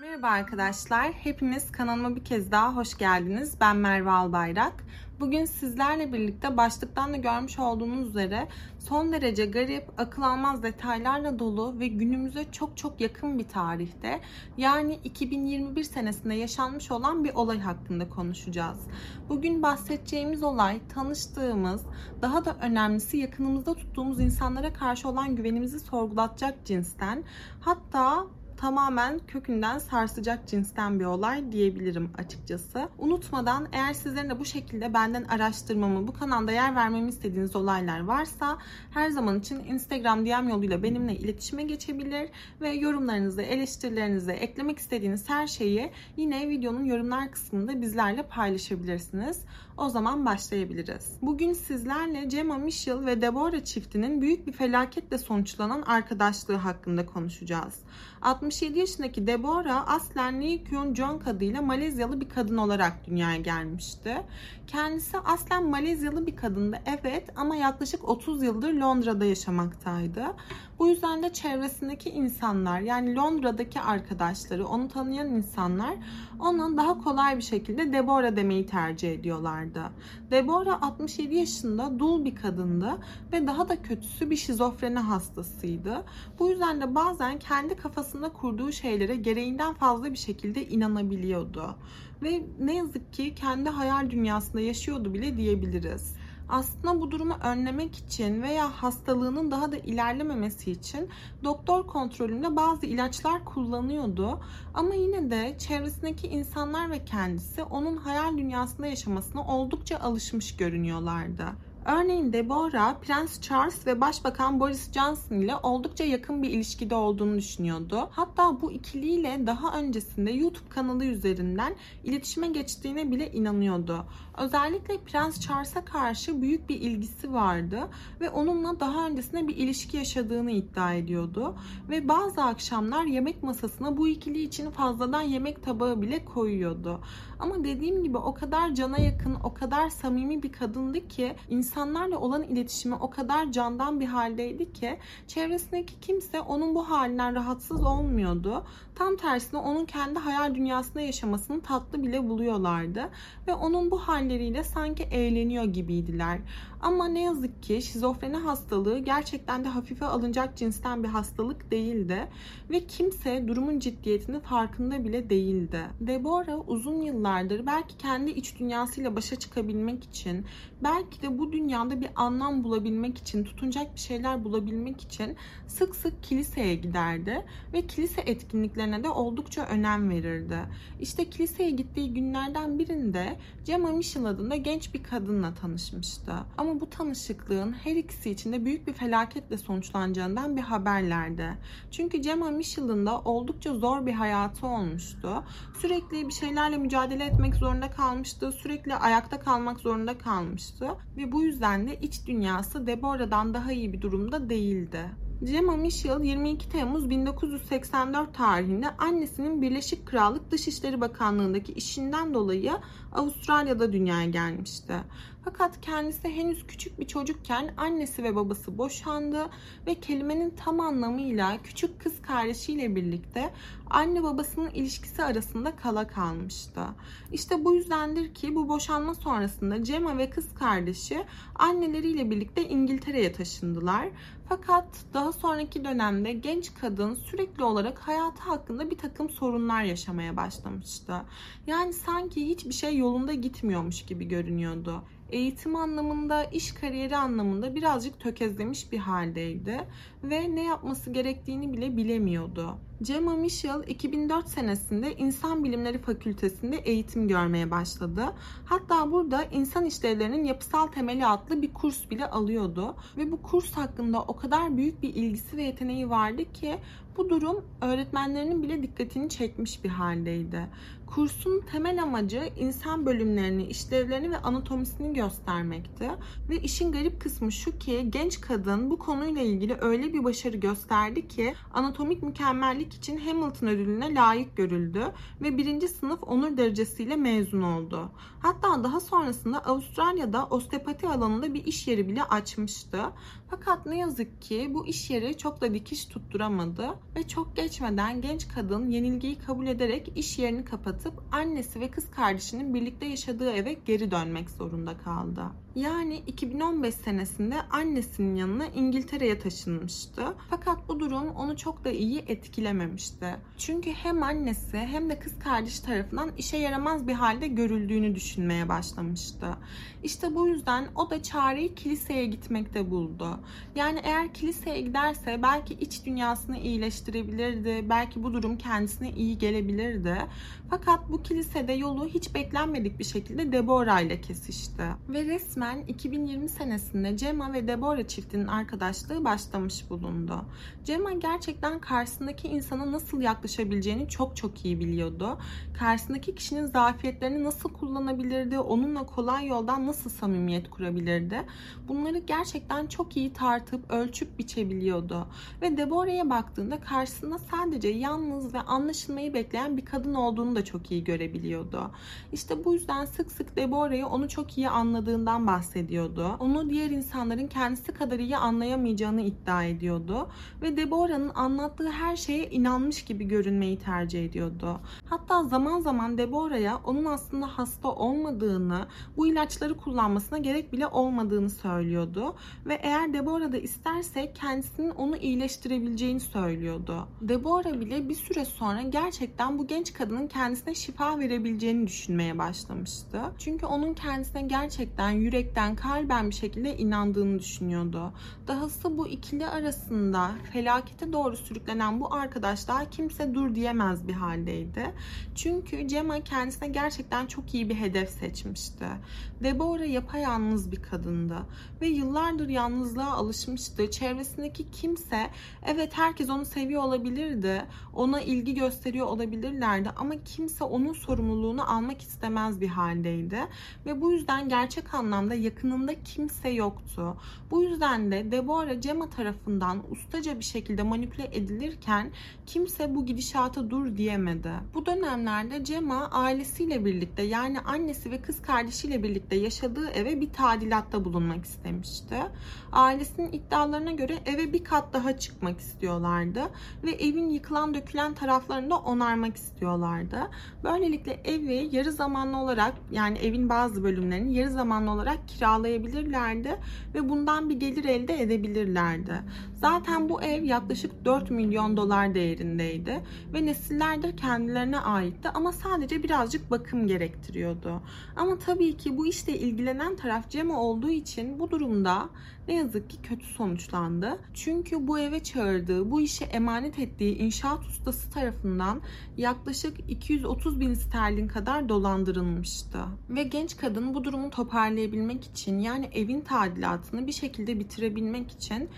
Merhaba arkadaşlar. Hepiniz kanalıma bir kez daha hoş geldiniz. Ben Merve Albayrak. Bugün sizlerle birlikte başlıktan da görmüş olduğunuz üzere son derece garip, akıl almaz detaylarla dolu ve günümüze çok çok yakın bir tarihte yani 2021 senesinde yaşanmış olan bir olay hakkında konuşacağız. Bugün bahsedeceğimiz olay tanıştığımız, daha da önemlisi yakınımızda tuttuğumuz insanlara karşı olan güvenimizi sorgulatacak cinsten. Hatta tamamen kökünden sarsacak cinsten bir olay diyebilirim açıkçası. Unutmadan eğer sizlerin de bu şekilde benden araştırmamı, bu kanalda yer vermemi istediğiniz olaylar varsa her zaman için Instagram DM yoluyla benimle iletişime geçebilir ve yorumlarınızı, eleştirilerinizi, eklemek istediğiniz her şeyi yine videonun yorumlar kısmında bizlerle paylaşabilirsiniz. O zaman başlayabiliriz. Bugün sizlerle Gemma Mitchell ve Deborah çiftinin büyük bir felaketle sonuçlanan arkadaşlığı hakkında konuşacağız. 67 yaşındaki Deborah aslen Lee Kyun Jong adıyla Malezyalı bir kadın olarak dünyaya gelmişti. Kendisi aslen Malezyalı bir kadındı evet ama yaklaşık 30 yıldır Londra'da yaşamaktaydı. Bu yüzden de çevresindeki insanlar yani Londra'daki arkadaşları, onu tanıyan insanlar ona daha kolay bir şekilde Deborah demeyi tercih ediyorlardı. Deborah 67 yaşında dul bir kadındı ve daha da kötüsü bir şizofreni hastasıydı. Bu yüzden de bazen kendi kafasında kurduğu şeylere gereğinden fazla bir şekilde inanabiliyordu. Ve ne yazık ki kendi hayal dünyasında yaşıyordu bile diyebiliriz aslında bu durumu önlemek için veya hastalığının daha da ilerlememesi için doktor kontrolünde bazı ilaçlar kullanıyordu. Ama yine de çevresindeki insanlar ve kendisi onun hayal dünyasında yaşamasına oldukça alışmış görünüyorlardı. Örneğin Deborah, Prens Charles ve Başbakan Boris Johnson ile oldukça yakın bir ilişkide olduğunu düşünüyordu. Hatta bu ikiliyle daha öncesinde YouTube kanalı üzerinden iletişime geçtiğine bile inanıyordu. Özellikle Prens Charles'a karşı büyük bir ilgisi vardı ve onunla daha öncesinde bir ilişki yaşadığını iddia ediyordu. Ve bazı akşamlar yemek masasına bu ikili için fazladan yemek tabağı bile koyuyordu. Ama dediğim gibi o kadar cana yakın, o kadar samimi bir kadındı ki insanlarla olan iletişimi o kadar candan bir haldeydi ki çevresindeki kimse onun bu halinden rahatsız olmuyordu. Tam tersine onun kendi hayal dünyasında yaşamasını tatlı bile buluyorlardı ve onun bu halleriyle sanki eğleniyor gibiydiler. Ama ne yazık ki şizofreni hastalığı gerçekten de hafife alınacak cinsten bir hastalık değildi ve kimse durumun ciddiyetini farkında bile değildi. Deborah uzun yıllardır belki kendi iç dünyasıyla başa çıkabilmek için, belki de bu dünyada bir anlam bulabilmek için, tutunacak bir şeyler bulabilmek için sık sık kiliseye giderdi ve kilise etkinliklerine de oldukça önem verirdi. İşte kiliseye gittiği günlerden birinde Gemma Mitchell adında genç bir kadınla tanışmıştı. Ama bu tanışıklığın her ikisi için de büyük bir felaketle sonuçlanacağından bir haberlerdi. Çünkü Gemma Mitchell'ın da oldukça zor bir hayatı olmuştu. Sürekli bir şeylerle mücadele etmek zorunda kalmıştı. Sürekli ayakta kalmak zorunda kalmıştı. Ve bu yüzden de iç dünyası Deborah'dan daha iyi bir durumda değildi. Gemma Mitchell 22 Temmuz 1984 tarihinde annesinin Birleşik Krallık Dışişleri Bakanlığı'ndaki işinden dolayı Avustralya'da dünyaya gelmişti. Fakat kendisi henüz küçük bir çocukken annesi ve babası boşandı ve kelimenin tam anlamıyla küçük kız kardeşiyle birlikte anne babasının ilişkisi arasında kala kalmıştı. İşte bu yüzdendir ki bu boşanma sonrasında Gemma ve kız kardeşi anneleriyle birlikte İngiltere'ye taşındılar. Fakat daha sonraki dönemde genç kadın sürekli olarak hayatı hakkında bir takım sorunlar yaşamaya başlamıştı. Yani sanki hiçbir şey yolunda gitmiyormuş gibi görünüyordu eğitim anlamında, iş kariyeri anlamında birazcık tökezlemiş bir haldeydi ve ne yapması gerektiğini bile bilemiyordu. Gemma Mitchell 2004 senesinde İnsan Bilimleri Fakültesinde eğitim görmeye başladı. Hatta burada insan işlevlerinin yapısal temeli adlı bir kurs bile alıyordu. Ve bu kurs hakkında o kadar büyük bir ilgisi ve yeteneği vardı ki bu durum öğretmenlerinin bile dikkatini çekmiş bir haldeydi. Kursun temel amacı insan bölümlerini, işlevlerini ve anatomisini göstermekti. Ve işin garip kısmı şu ki genç kadın bu konuyla ilgili öyle bir başarı gösterdi ki anatomik mükemmellik için Hamilton ödülüne layık görüldü ve birinci sınıf onur derecesiyle mezun oldu. Hatta daha sonrasında Avustralya'da osteopati alanında bir iş yeri bile açmıştı. Fakat ne yazık ki bu iş yeri çok da dikiş tutturamadı ve çok geçmeden genç kadın yenilgiyi kabul ederek iş yerini kapatıp annesi ve kız kardeşinin birlikte yaşadığı eve geri dönmek zorunda kaldı. Yani 2015 senesinde annesinin yanına İngiltere'ye taşınmıştı. Fakat bu durum onu çok da iyi etkilememişti. Çünkü hem annesi hem de kız kardeş tarafından işe yaramaz bir halde görüldüğünü düşünmeye başlamıştı. İşte bu yüzden o da çareyi kiliseye gitmekte buldu. Yani eğer kiliseye giderse belki iç dünyasını iyileştirebilirdi. Belki bu durum kendisine iyi gelebilirdi. Fakat bu kilisede yolu hiç beklenmedik bir şekilde Deborah ile kesişti. Ve resmen 2020 senesinde Gemma ve Deborah çiftinin arkadaşlığı başlamış bulundu. Gemma gerçekten karşısındaki insana nasıl yaklaşabileceğini çok çok iyi biliyordu. Karşısındaki kişinin zafiyetlerini nasıl kullanabilirdi, onunla kolay yoldan nasıl samimiyet kurabilirdi. Bunları gerçekten çok iyi tartıp ölçüp biçebiliyordu. Ve Deborah'ya baktığında karşısında sadece yalnız ve anlaşılmayı bekleyen bir kadın olduğunu da çok iyi görebiliyordu. İşte bu yüzden sık sık Deborah'yı onu çok iyi anladığından bahsediyordu. Onu diğer insanların kendisi kadar iyi anlayamayacağını iddia ediyordu. Ve Deborah'ın anlattığı her şeye inanmış gibi görünmeyi tercih ediyordu. Hatta zaman zaman Deborah'ya onun aslında hasta olmadığını, bu ilaçları kullanmasına gerek bile olmadığını söylüyordu. Ve eğer Deborah da isterse kendisinin onu iyileştirebileceğini söylüyordu. Deborah bile bir süre sonra gerçekten bu genç kadının kendisine şifa verebileceğini düşünmeye başlamıştı. Çünkü onun kendisine gerçekten yürekten, kalben bir şekilde inandığını düşünüyordu. Dahası bu ikili arasında felakete doğru sürüklenen bu arkadaşlar kimse dur diyemez bir haldeydi. Çünkü Gemma kendisine gerçekten çok iyi bir hedef seçmişti. Deborah yapayalnız bir kadındı ve yıllardır yalnızlığa alışmıştı. Çevresindeki kimse evet herkes onu seviyor olabilirdi. Ona ilgi gösteriyor olabilirlerdi ama kimse onun sorumluluğunu almak istemez bir haldeydi. Ve bu yüzden gerçek anlamda yakınında kimse yoktu. Bu yüzden de Deborah Gemma tarafından ustaca bir şekilde manipüle edilirken kimse bu gidişata dur diyemedi. Bu dönemlerde Gemma ailesiyle birlikte yani annesi ve kız kardeşiyle birlikte yaşadığı eve bir tadilatta bulunmak istemişti. Ailesinin iddialarına göre eve bir kat daha çıkmak istiyorlardı ve evin yıkılan dökülen taraflarını da onarmak istiyorlardı. Böylelikle evi yarı zamanlı olarak yani evin bazı bölümlerini yarı zamanlı olarak kiralayabilirlerdi ve bundan bir gelir elde edebilirlerdi. Zaten bu ev yaklaşık 4 milyon dolar değerindeydi ve nesillerdir kendilerine aitti ama sadece birazcık bakım gerektiriyordu. Ama tabii ki bu işle ilgilenen taraf Cema olduğu için bu durumda ne yazık ki kötü sonuçlandı. Çünkü bu eve çağırdığı, bu işe emanet ettiği inşaat ustası tarafından yaklaşık 230 bin sterlin kadar dolandırılmıştı. Ve genç kadın bu durumu toparlayabilmek için yani evin tadilatını bir şekilde bitirebilmek için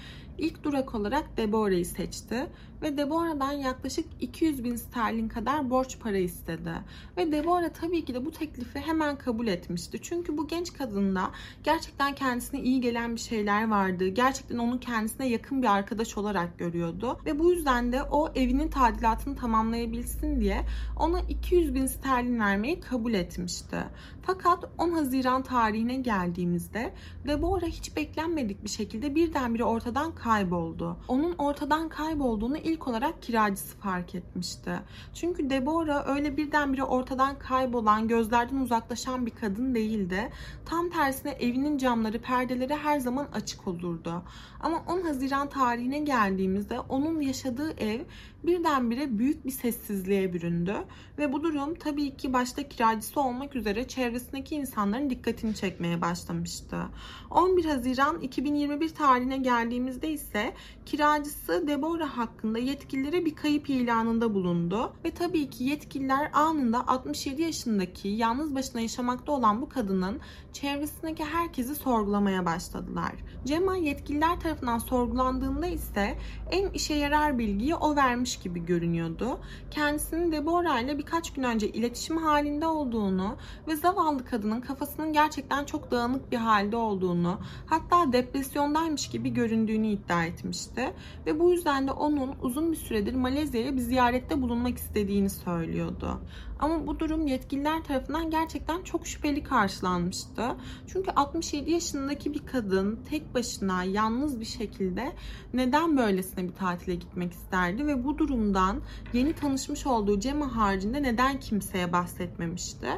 ilk durak olarak Deborah'yı seçti ve Deborah'dan yaklaşık 200 bin sterlin kadar borç para istedi. Ve Deborah tabii ki de bu teklifi hemen kabul etmişti. Çünkü bu genç kadında gerçekten kendisine iyi gelen bir şeyler vardı. Gerçekten onu kendisine yakın bir arkadaş olarak görüyordu. Ve bu yüzden de o evinin tadilatını tamamlayabilsin diye ona 200 bin sterlin vermeyi kabul etmişti. Fakat 10 Haziran tarihine geldiğimizde Deborah hiç beklenmedik bir şekilde birdenbire ortadan kayboldu. Onun ortadan kaybolduğunu ilk olarak kiracısı fark etmişti. Çünkü Deborah öyle birdenbire ortadan kaybolan, gözlerden uzaklaşan bir kadın değildi. Tam tersine evinin camları, perdeleri her zaman açık olurdu. Ama 10 Haziran tarihine geldiğimizde onun yaşadığı ev birdenbire büyük bir sessizliğe büründü ve bu durum tabii ki başta kiracısı olmak üzere çevresindeki insanların dikkatini çekmeye başlamıştı. 11 Haziran 2021 tarihine geldiğimizde ise kiracısı Deborah hakkında yetkililere bir kayıp ilanında bulundu. Ve tabii ki yetkililer anında 67 yaşındaki yalnız başına yaşamakta olan bu kadının çevresindeki herkesi sorgulamaya başladılar. Cema yetkililer tarafından sorgulandığında ise en işe yarar bilgiyi o vermiş gibi görünüyordu. Kendisinin Deborah ile birkaç gün önce iletişim halinde olduğunu ve zavallı kadının kafasının gerçekten çok dağınık bir halde olduğunu, hatta depresyondaymış gibi göründüğünü iddia etmişti ve bu yüzden de onun uzun bir süredir Malezya'ya bir ziyarette bulunmak istediğini söylüyordu. Ama bu durum yetkililer tarafından gerçekten çok şüpheli karşılanmıştı. Çünkü 67 yaşındaki bir kadın tek başına yalnız bir şekilde neden böylesine bir tatile gitmek isterdi ve bu durumdan yeni tanışmış olduğu Cema haricinde neden kimseye bahsetmemişti?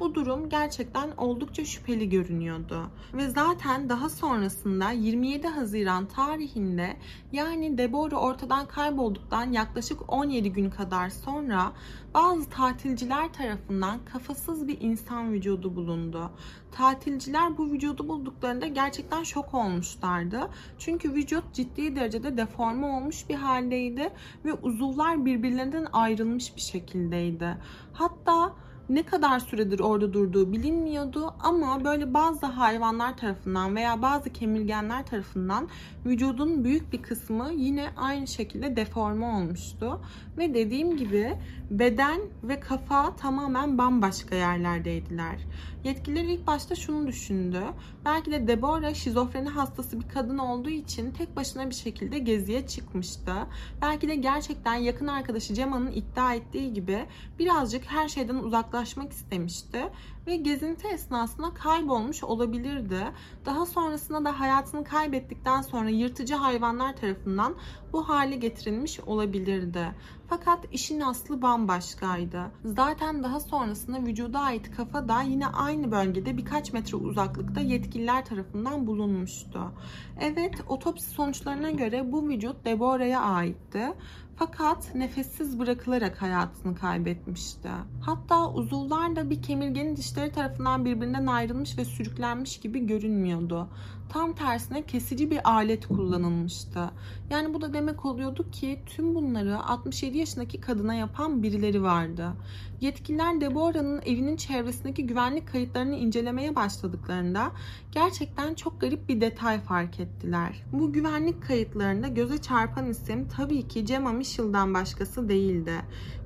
Bu durum gerçekten oldukça şüpheli görünüyordu. Ve zaten daha sonrasında 27 Haziran tarihinde yani Deborah ortadan kaybolduktan yaklaşık 17 gün kadar sonra bazı tatilciler tarafından kafasız bir insan vücudu bulundu. Tatilciler bu vücudu bulduklarında gerçekten şok olmuşlardı. Çünkü vücut ciddi derecede deforme olmuş bir haldeydi ve uzuvlar birbirlerinden ayrılmış bir şekildeydi. Hatta ne kadar süredir orada durduğu bilinmiyordu ama böyle bazı hayvanlar tarafından veya bazı kemirgenler tarafından vücudun büyük bir kısmı yine aynı şekilde deforme olmuştu. Ve dediğim gibi beden ve kafa tamamen bambaşka yerlerdeydiler. Yetkililer ilk başta şunu düşündü. Belki de Deborah şizofreni hastası bir kadın olduğu için tek başına bir şekilde geziye çıkmıştı. Belki de gerçekten yakın arkadaşı Cema'nın iddia ettiği gibi birazcık her şeyden uzaklaşmak istemişti ve gezinti esnasında kaybolmuş olabilirdi. Daha sonrasında da hayatını kaybettikten sonra yırtıcı hayvanlar tarafından bu hale getirilmiş olabilirdi. Fakat işin aslı bambaşkaydı. Zaten daha sonrasında vücuda ait kafa da yine aynı bölgede birkaç metre uzaklıkta yetkililer tarafından bulunmuştu. Evet, otopsi sonuçlarına göre bu vücut Deborah'a aitti. Fakat nefessiz bırakılarak hayatını kaybetmişti. Hatta uzuvlar da bir kemirgenin dişleri tarafından birbirinden ayrılmış ve sürüklenmiş gibi görünmüyordu. Tam tersine kesici bir alet kullanılmıştı. Yani bu da demek oluyordu ki tüm bunları 67 yaşındaki kadına yapan birileri vardı. Yetkililer Deborah'nın evinin çevresindeki güvenlik kayıtlarını incelemeye başladıklarında gerçekten çok garip bir detay fark ettiler. Bu güvenlik kayıtlarında göze çarpan isim tabii ki Gemma Mitchell'dan başkası değildi.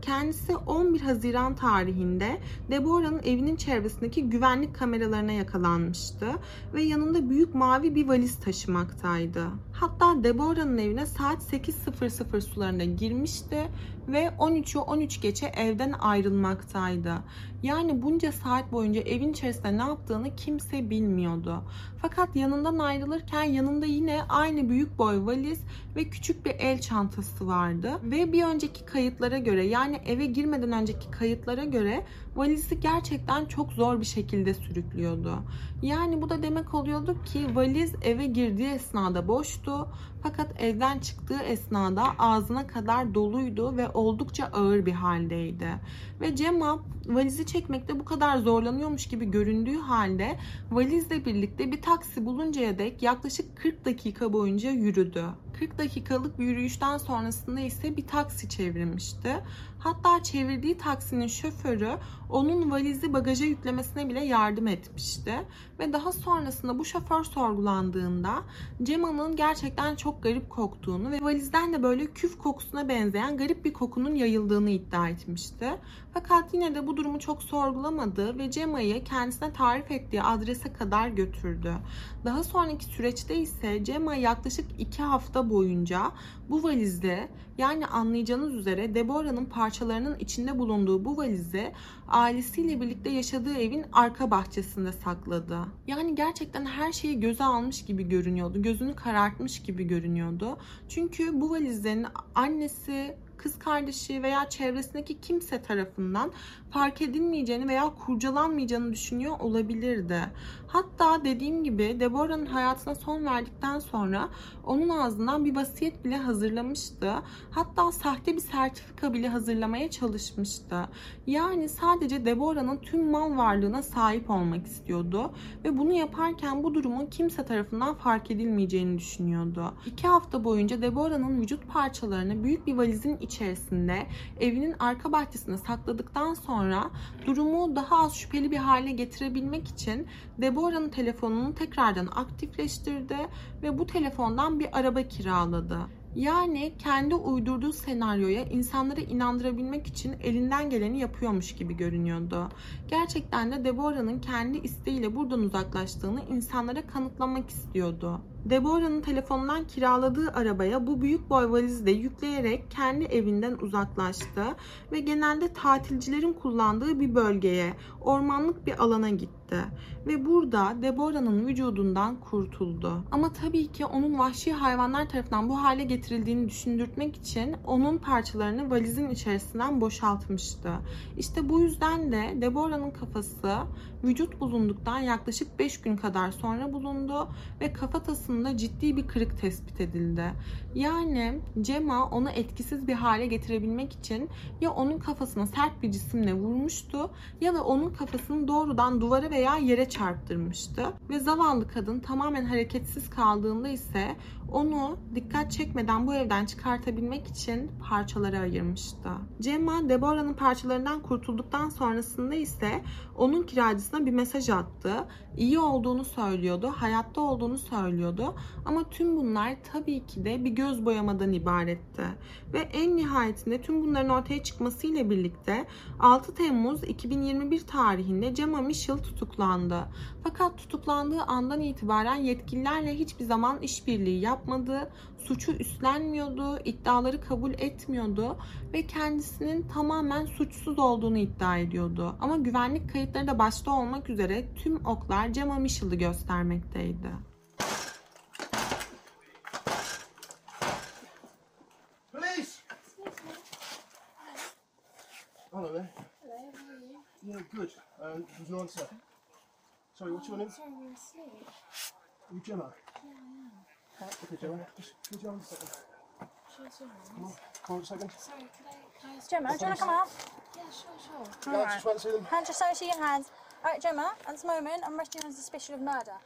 Kendisi 11 Haziran tarihinde Deborah'ın evinin çevresindeki güvenlik kameralarına yakalanmıştı ve yanında büyük mavi bir valiz taşımaktaydı. Hatta Deborah'ın evine saat 8.00 sularında girmişti ve 13'ü 13 geçe evden ayrılmaktaydı. Yani bunca saat boyunca evin içerisinde ne yaptığını kimse bilmiyordu. Fakat yanından ayrılırken yanında yine aynı büyük boy valiz ve küçük bir el çantası vardı. Ve bir önceki kayıtlara göre yani eve girmeden önceki kayıtlara göre valizi gerçekten çok zor bir şekilde sürüklüyordu. Yani bu da demek oluyordu ki valiz eve girdiği esnada boştu fakat evden çıktığı esnada ağzına kadar doluydu ve oldukça ağır bir haldeydi. Ve Cemma valizi çekmekte bu kadar zorlanıyormuş gibi göründüğü halde valizle birlikte bir taksi buluncaya dek yaklaşık 40 dakika boyunca yürüdü. 40 dakikalık bir yürüyüşten sonrasında ise bir taksi çevirmişti. Hatta çevirdiği taksinin şoförü onun valizi bagaja yüklemesine bile yardım etmişti. Ve daha sonrasında bu şoför sorgulandığında Cema'nın gerçekten çok garip koktuğunu ve valizden de böyle küf kokusuna benzeyen garip bir kokunun yayıldığını iddia etmişti. Fakat yine de bu durumu çok sorgulamadı ve Cema'yı kendisine tarif ettiği adrese kadar götürdü. Daha sonraki süreçte ise Cema yaklaşık 2 hafta boyunca bu valizde yani anlayacağınız üzere Deborah'ın parçalarının içinde bulunduğu bu valizi ailesiyle birlikte yaşadığı evin arka bahçesinde sakladı. Yani gerçekten her şeyi göze almış gibi görünüyordu. Gözünü karartmış gibi görünüyordu. Çünkü bu valizlerin annesi, kız kardeşi veya çevresindeki kimse tarafından fark edilmeyeceğini veya kurcalanmayacağını düşünüyor olabilirdi. Hatta dediğim gibi Deborah'ın hayatına son verdikten sonra onun ağzından bir vasiyet bile hazırlamıştı. Hatta sahte bir sertifika bile hazırlamaya çalışmıştı. Yani sadece Deborah'ın tüm mal varlığına sahip olmak istiyordu ve bunu yaparken bu durumun kimse tarafından fark edilmeyeceğini düşünüyordu. İki hafta boyunca Deborah'ın vücut parçalarını büyük bir valizin içerisinde evinin arka bahçesine sakladıktan sonra durumu daha az şüpheli bir hale getirebilmek için Deborah'ın telefonunu tekrardan aktifleştirdi ve bu telefondan bir araba kiraladı. Yani kendi uydurduğu senaryoya insanları inandırabilmek için elinden geleni yapıyormuş gibi görünüyordu. Gerçekten de Deborah'ın kendi isteğiyle buradan uzaklaştığını insanlara kanıtlamak istiyordu. Deborah'ın telefonundan kiraladığı arabaya bu büyük boy valizi de yükleyerek kendi evinden uzaklaştı ve genelde tatilcilerin kullandığı bir bölgeye, ormanlık bir alana gitti. Ve burada Deborah'ın vücudundan kurtuldu. Ama tabii ki onun vahşi hayvanlar tarafından bu hale getirildiğini düşündürtmek için onun parçalarını valizin içerisinden boşaltmıştı. İşte bu yüzden de Deborah'ın kafası vücut bulunduktan yaklaşık 5 gün kadar sonra bulundu ve kafatasında ciddi bir kırık tespit edildi. Yani Cema onu etkisiz bir hale getirebilmek için ya onun kafasına sert bir cisimle vurmuştu ya da onun kafasını doğrudan duvara veya yere çarptırmıştı. Ve zavallı kadın tamamen hareketsiz kaldığında ise onu dikkat çekmeden bu evden çıkartabilmek için parçalara ayırmıştı. Cemma Deborah'ın parçalarından kurtulduktan sonrasında ise onun kiracısına bir mesaj attı. İyi olduğunu söylüyordu, hayatta olduğunu söylüyordu. Ama tüm bunlar tabii ki de bir göz boyamadan ibaretti. Ve en nihayetinde tüm bunların ortaya çıkmasıyla birlikte 6 Temmuz 2021 tarihinde Cemma Mitchell tutuklandı. Fakat tutuklandığı andan itibaren yetkililerle hiçbir zaman işbirliği yapmadı, suçu üstlenmiyordu, iddiaları kabul etmiyordu ve kendisinin tamamen suçsuz olduğunu iddia ediyordu. Ama güvenlik kayıtları da başta olmak üzere tüm oklar Cemma Mitchell'ı göstermekteydi. Hello there. Hello, how are you? Yeah, good. Um, it was answer. Sorry, what's your name? Sorry, we were asleep. Are you Gemma? Yeah, I am. Okay, Gemma. Just could you hold a second? Sure, sure. Come on, hold on a second. Sorry, could I, could I ask Gemma, do you want to come out? Yeah, sure, sure. Yeah, I just want to see them. Hand just over to your hands. Alright, Gemma, at this moment, I'm arresting you on suspicion of murder.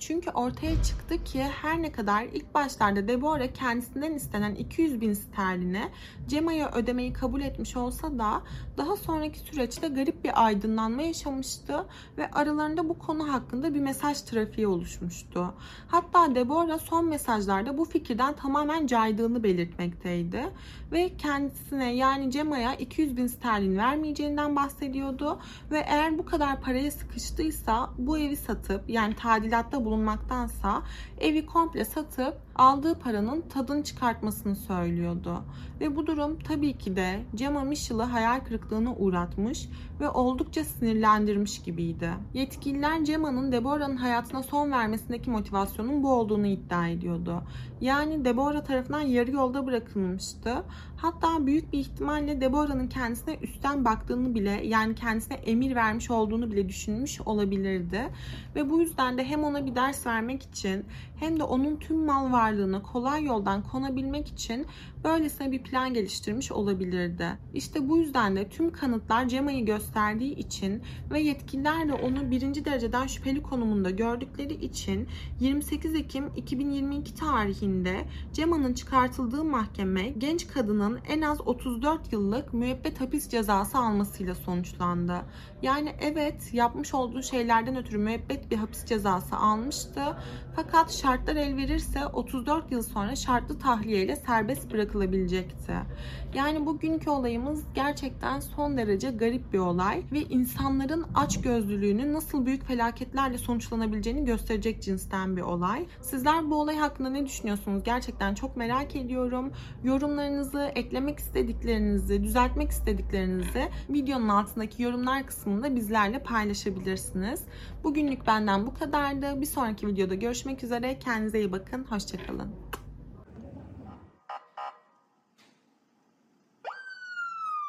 Çünkü ortaya çıktı ki her ne kadar ilk başlarda Deborah kendisinden istenen 200 bin sterline Cemma'ya ödemeyi kabul etmiş olsa da daha sonraki süreçte garip bir aydınlanma yaşamıştı ve aralarında bu konu hakkında bir mesaj trafiği oluşmuştu. Hatta Deborah son mesajlarda bu fikirden tamamen caydığını belirtmekteydi ve kendisine yani Cemma'ya 200 bin sterlin vermeyeceğinden bahsediyordu ve eğer bu kadar paraya sıkıştıysa bu evi satıp yani tadilatta bulunmaktansa evi komple satıp aldığı paranın tadını çıkartmasını söylüyordu. Ve bu durum tabii ki de Gemma Mitchell'ı hayal kırıklığına uğratmış ve oldukça sinirlendirmiş gibiydi. Yetkililer Gemma'nın Deborah'ın hayatına son vermesindeki motivasyonun bu olduğunu iddia ediyordu. Yani Deborah tarafından yarı yolda bırakılmıştı. Hatta büyük bir ihtimalle Deborah'ın kendisine üstten baktığını bile yani kendisine emir vermiş olduğunu bile düşünmüş olabilirdi. Ve bu yüzden de hem ona bir ders vermek için hem de onun tüm mal varlığına kolay yoldan konabilmek için böylesine bir plan geliştirmiş olabilirdi. İşte bu yüzden de tüm kanıtlar Cemma'yı gösterdiği için ve yetkililer de onu birinci dereceden şüpheli konumunda gördükleri için 28 Ekim 2022 tarihinde Cemma'nın çıkartıldığı mahkeme genç kadının en az 34 yıllık müebbet hapis cezası almasıyla sonuçlandı. Yani evet yapmış olduğu şeylerden ötürü müebbet bir hapis cezası almıştı. Fakat şartlar el verirse 34 yıl sonra şartlı tahliyeyle serbest bırakılabilecekti. Yani bugünkü olayımız gerçekten son derece garip bir olay ve insanların açgözlülüğünün nasıl büyük felaketlerle sonuçlanabileceğini gösterecek cinsten bir olay. Sizler bu olay hakkında ne düşünüyorsunuz? Gerçekten çok merak ediyorum. Yorumlarınızı, eklemek istediklerinizi, düzeltmek istediklerinizi videonun altındaki yorumlar kısmında bizlerle paylaşabilirsiniz. Bugünlük benden bu kadardı. Bir sonraki videoda görüşmek üzere. Kendinize iyi bakın. Hoşçakalın.